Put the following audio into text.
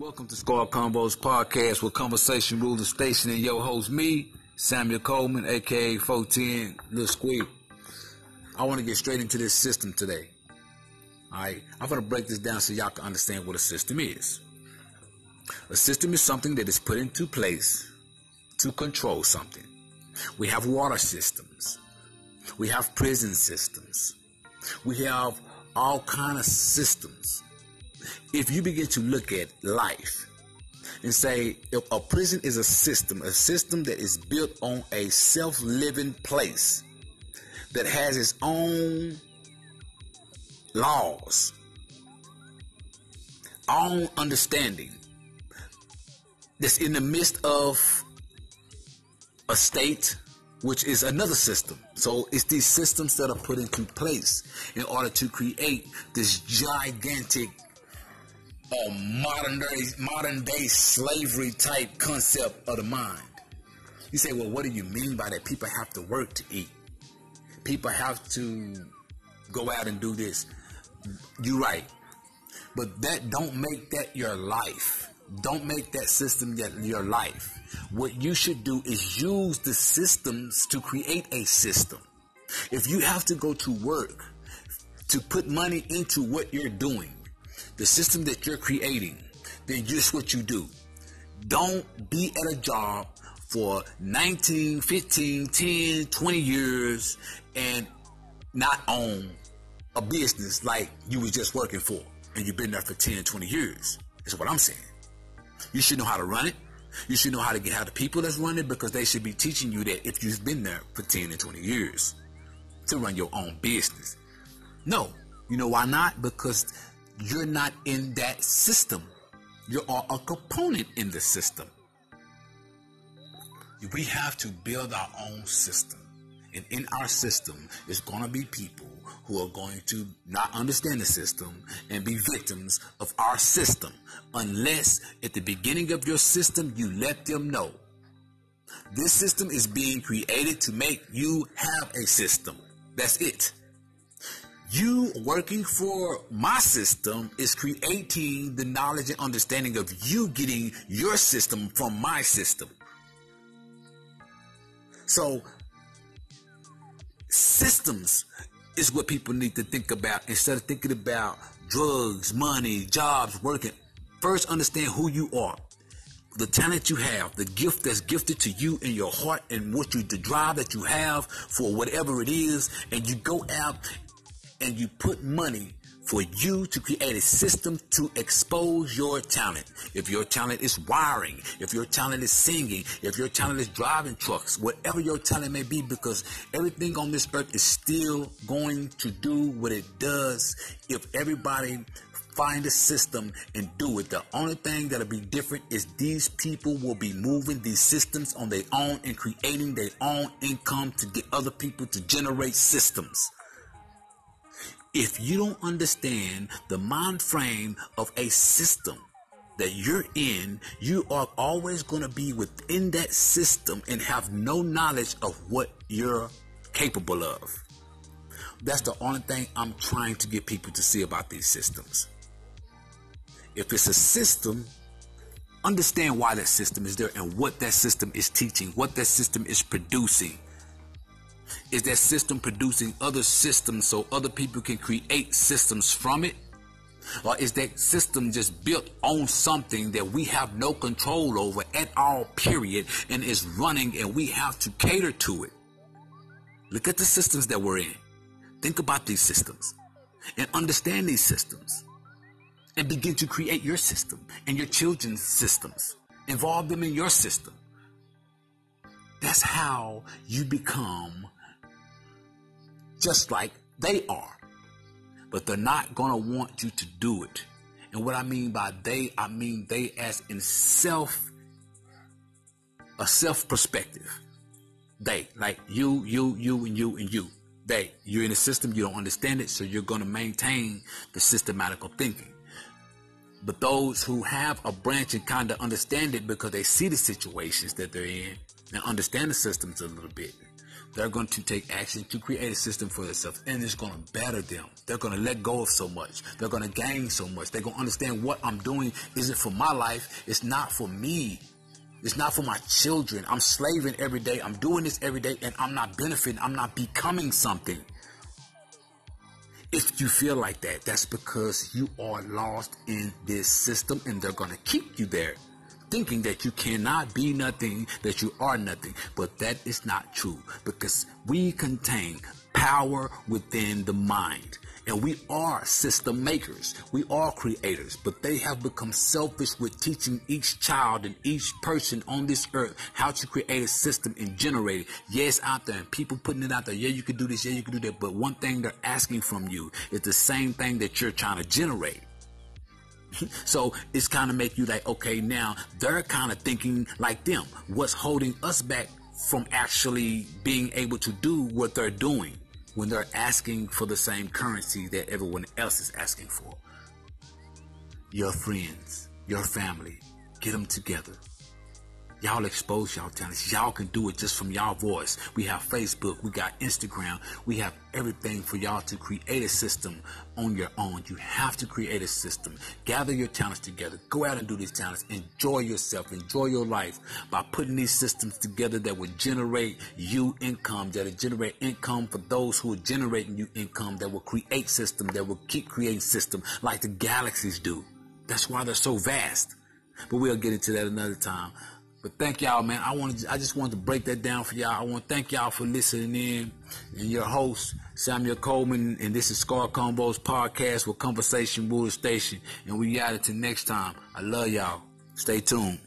Welcome to Squad Combos Podcast with Conversation Rule the Station and your host, me, Samuel Coleman, aka 410 Lil Squeak. I want to get straight into this system today. Alright, I'm going to break this down so y'all can understand what a system is. A system is something that is put into place to control something. We have water systems. We have prison systems. We have all kind of systems if you begin to look at life and say a prison is a system, a system that is built on a self-living place that has its own laws, own understanding, that's in the midst of a state which is another system. So it's these systems that are put into place in order to create this gigantic modern day modern day slavery type concept of the mind. You say, well, what do you mean by that? People have to work to eat. People have to go out and do this. You're right. But that don't make that your life. Don't make that system your life. What you should do is use the systems to create a system. If you have to go to work to put money into what you're doing, the system that you're creating, then just what you do. Don't be at a job for 19, 15, 10, 20 years and not own a business like you was just working for and you've been there for 10, 20 years. Is what I'm saying. You should know how to run it. You should know how to get how the people that's running it because they should be teaching you that if you've been there for 10 and 20 years to run your own business. No. You know why not? Because you're not in that system. You are a component in the system. We have to build our own system. And in our system is going to be people who are going to not understand the system and be victims of our system unless at the beginning of your system you let them know this system is being created to make you have a system. That's it. You working for my system is creating the knowledge and understanding of you getting your system from my system. So, systems is what people need to think about instead of thinking about drugs, money, jobs, working. First, understand who you are, the talent you have, the gift that's gifted to you in your heart, and what you, the drive that you have for whatever it is, and you go out and you put money for you to create a system to expose your talent. If your talent is wiring, if your talent is singing, if your talent is driving trucks, whatever your talent may be, because everything on this earth is still going to do what it does if everybody find a system and do it. The only thing that'll be different is these people will be moving these systems on their own and creating their own income to get other people to generate systems. If you don't understand the mind frame of a system that you're in, you are always going to be within that system and have no knowledge of what you're capable of. That's the only thing I'm trying to get people to see about these systems. If it's a system, understand why that system is there and what that system is teaching, what that system is producing. Is that system producing other systems so other people can create systems from it? Or is that system just built on something that we have no control over at all, period, and is running and we have to cater to it? Look at the systems that we're in. Think about these systems and understand these systems and begin to create your system and your children's systems. Involve them in your system. That's how you become just like they are. But they're not going to want you to do it. And what I mean by they, I mean they as in self, a self perspective. They, like you, you, you, and you, and you. They, you're in a system, you don't understand it, so you're going to maintain the systematical thinking. But those who have a branch and kind of understand it because they see the situations that they're in and understand the systems a little bit, they're going to take action to create a system for themselves and it's going to better them. They're going to let go of so much. They're going to gain so much. They're going to understand what I'm doing isn't for my life. It's not for me. It's not for my children. I'm slaving every day. I'm doing this every day and I'm not benefiting. I'm not becoming something. If you feel like that, that's because you are lost in this system and they're going to keep you there thinking that you cannot be nothing, that you are nothing. But that is not true because we contain power within the mind. And we are system makers. We are creators, but they have become selfish with teaching each child and each person on this earth how to create a system and generate it. Yes, out there and people putting it out there. Yeah, you can do this. Yeah, you can do that. But one thing they're asking from you is the same thing that you're trying to generate. so it's kind of make you like, okay, now they're kind of thinking like them. What's holding us back from actually being able to do what they're doing when they're asking for the same currency that everyone else is asking for? Your friends, your family, get them together. Y'all expose y'all talents. Y'all can do it just from y'all voice. We have Facebook, we got Instagram, we have everything for y'all to create a system on your own. You have to create a system. Gather your talents together. Go out and do these talents. Enjoy yourself. Enjoy your life by putting these systems together that will generate you income, that will generate income for those who are generating you income, that will create system, that will keep creating system like the galaxies do. That's why they're so vast. But we'll get into that another time. But thank y'all, man. I wanted, I just wanted to break that down for y'all. I want to thank y'all for listening in. And your host, Samuel Coleman, and this is Scar Combos podcast with Conversation Buddha Station. And we got it till next time. I love y'all. Stay tuned.